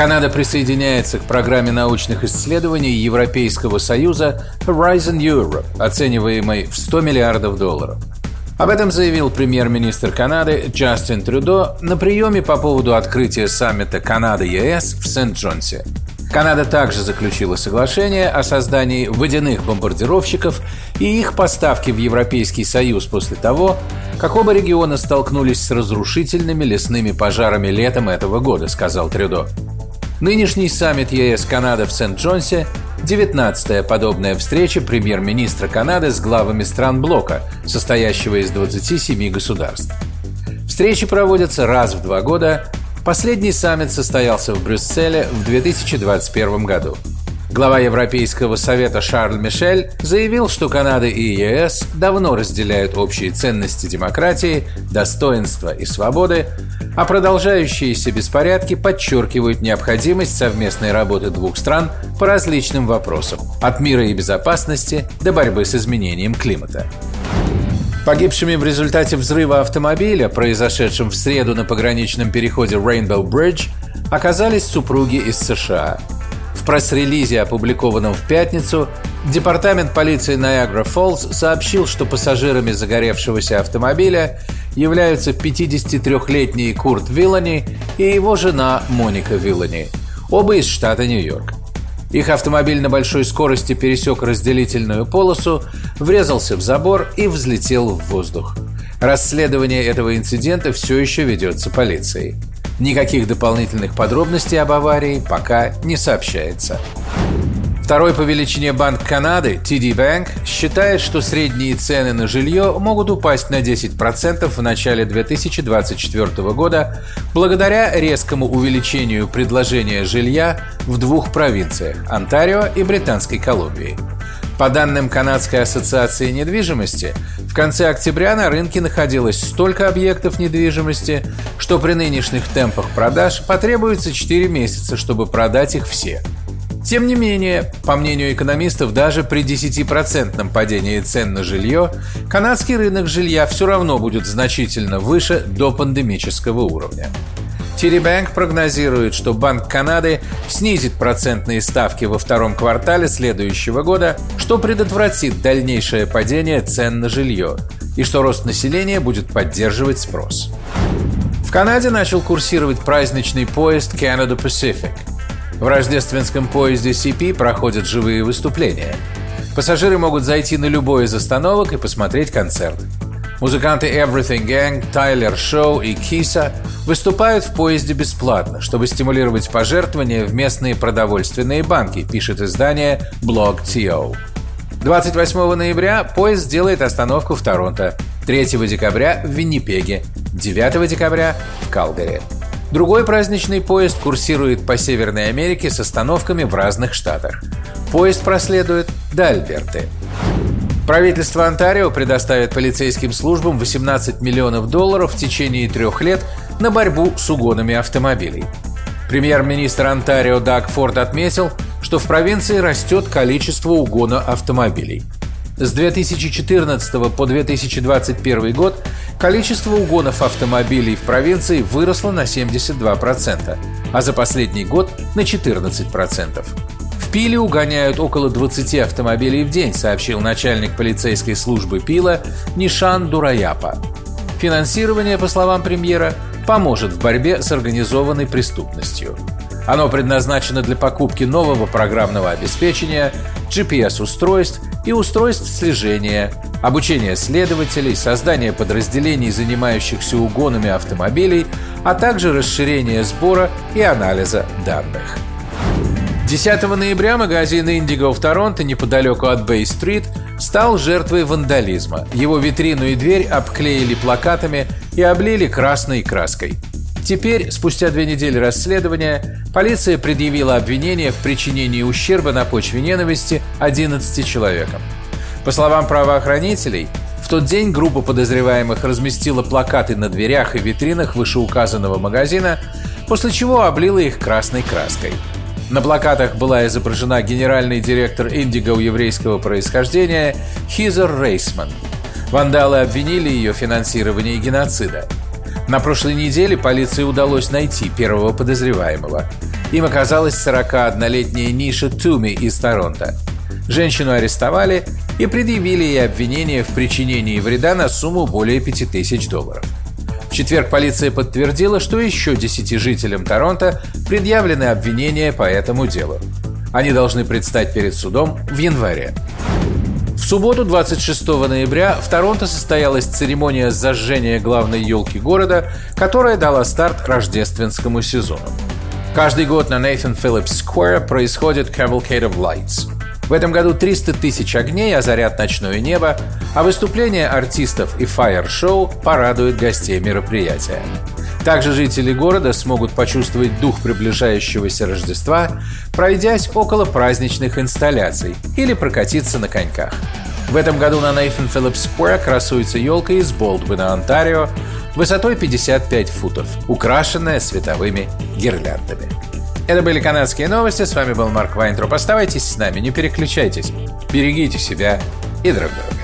Канада присоединяется к программе научных исследований Европейского Союза Horizon Europe, оцениваемой в 100 миллиардов долларов. Об этом заявил премьер-министр Канады Джастин Трюдо на приеме по поводу открытия саммита Канада-ЕС в Сент-Джонсе. Канада также заключила соглашение о создании водяных бомбардировщиков и их поставке в Европейский Союз после того, как оба региона столкнулись с разрушительными лесными пожарами летом этого года, сказал Трюдо. Нынешний саммит ЕС-Канада в Сент-Джонсе – 19-я подобная встреча премьер-министра Канады с главами стран блока, состоящего из 27 государств. Встречи проводятся раз в два года. Последний саммит состоялся в Брюсселе в 2021 году. Глава Европейского совета Шарль Мишель заявил, что Канада и ЕС давно разделяют общие ценности демократии, достоинства и свободы, а продолжающиеся беспорядки подчеркивают необходимость совместной работы двух стран по различным вопросам – от мира и безопасности до борьбы с изменением климата. Погибшими в результате взрыва автомобиля, произошедшим в среду на пограничном переходе Rainbow Bridge, оказались супруги из США – в пресс-релизе, опубликованном в пятницу, Департамент полиции Ниагара Фоллс сообщил, что пассажирами загоревшегося автомобиля являются 53-летний Курт Виллани и его жена Моника Виллани, оба из штата Нью-Йорк. Их автомобиль на большой скорости пересек разделительную полосу, врезался в забор и взлетел в воздух. Расследование этого инцидента все еще ведется полицией. Никаких дополнительных подробностей об аварии пока не сообщается. Второй по величине банк Канады, TD Bank, считает, что средние цены на жилье могут упасть на 10% в начале 2024 года благодаря резкому увеличению предложения жилья в двух провинциях – Онтарио и Британской Колумбии. По данным Канадской ассоциации недвижимости, в конце октября на рынке находилось столько объектов недвижимости, что при нынешних темпах продаж потребуется 4 месяца, чтобы продать их все. Тем не менее, по мнению экономистов, даже при 10% падении цен на жилье, канадский рынок жилья все равно будет значительно выше до пандемического уровня. Тирибанк прогнозирует, что Банк Канады снизит процентные ставки во втором квартале следующего года, что предотвратит дальнейшее падение цен на жилье и что рост населения будет поддерживать спрос. В Канаде начал курсировать праздничный поезд Canada Pacific. В рождественском поезде CP проходят живые выступления. Пассажиры могут зайти на любой из остановок и посмотреть концерт. Музыканты Everything Gang, Тайлер Шоу и Киса выступают в поезде бесплатно, чтобы стимулировать пожертвования в местные продовольственные банки, пишет издание Blog.to. 28 ноября поезд сделает остановку в Торонто, 3 декабря в Виннипеге, 9 декабря в Калгари. Другой праздничный поезд курсирует по Северной Америке с остановками в разных штатах. Поезд проследует до Альберты. Правительство Онтарио предоставит полицейским службам 18 миллионов долларов в течение трех лет на борьбу с угонами автомобилей. Премьер-министр Онтарио Даг Форд отметил, что в провинции растет количество угона автомобилей. С 2014 по 2021 год количество угонов автомобилей в провинции выросло на 72%, а за последний год на 14%. Пиле угоняют около 20 автомобилей в день, сообщил начальник полицейской службы Пила Нишан Дураяпа. Финансирование, по словам премьера, поможет в борьбе с организованной преступностью. Оно предназначено для покупки нового программного обеспечения, GPS-устройств и устройств слежения, обучения следователей, создания подразделений, занимающихся угонами автомобилей, а также расширения сбора и анализа данных. 10 ноября магазин Indigo в Торонто, неподалеку от Бэй-стрит, стал жертвой вандализма. Его витрину и дверь обклеили плакатами и облили красной краской. Теперь, спустя две недели расследования, полиция предъявила обвинение в причинении ущерба на почве ненависти 11 человекам. По словам правоохранителей, В тот день группа подозреваемых разместила плакаты на дверях и витринах вышеуказанного магазина, после чего облила их красной краской. На плакатах была изображена генеральный директор Индиго еврейского происхождения Хизер Рейсман. Вандалы обвинили ее в финансировании геноцида. На прошлой неделе полиции удалось найти первого подозреваемого. Им оказалась 41-летняя Ниша Туми из Торонто. Женщину арестовали и предъявили ей обвинение в причинении вреда на сумму более 5000 долларов. В четверг полиция подтвердила, что еще 10 жителям Торонто предъявлены обвинения по этому делу. Они должны предстать перед судом в январе. В субботу, 26 ноября, в Торонто состоялась церемония зажжения главной елки города, которая дала старт рождественскому сезону. Каждый год на Nathan Phillips Square происходит Cavalcade of Lights – в этом году 300 тысяч огней озарят ночное небо, а выступления артистов и фаер-шоу порадуют гостей мероприятия. Также жители города смогут почувствовать дух приближающегося Рождества, пройдясь около праздничных инсталляций или прокатиться на коньках. В этом году на Nathan Phillips Square красуется елка из Болдвина, Онтарио, высотой 55 футов, украшенная световыми гирляндами. Это были канадские новости. С вами был Марк Вайнтроп. Оставайтесь с нами, не переключайтесь. Берегите себя и друг друга.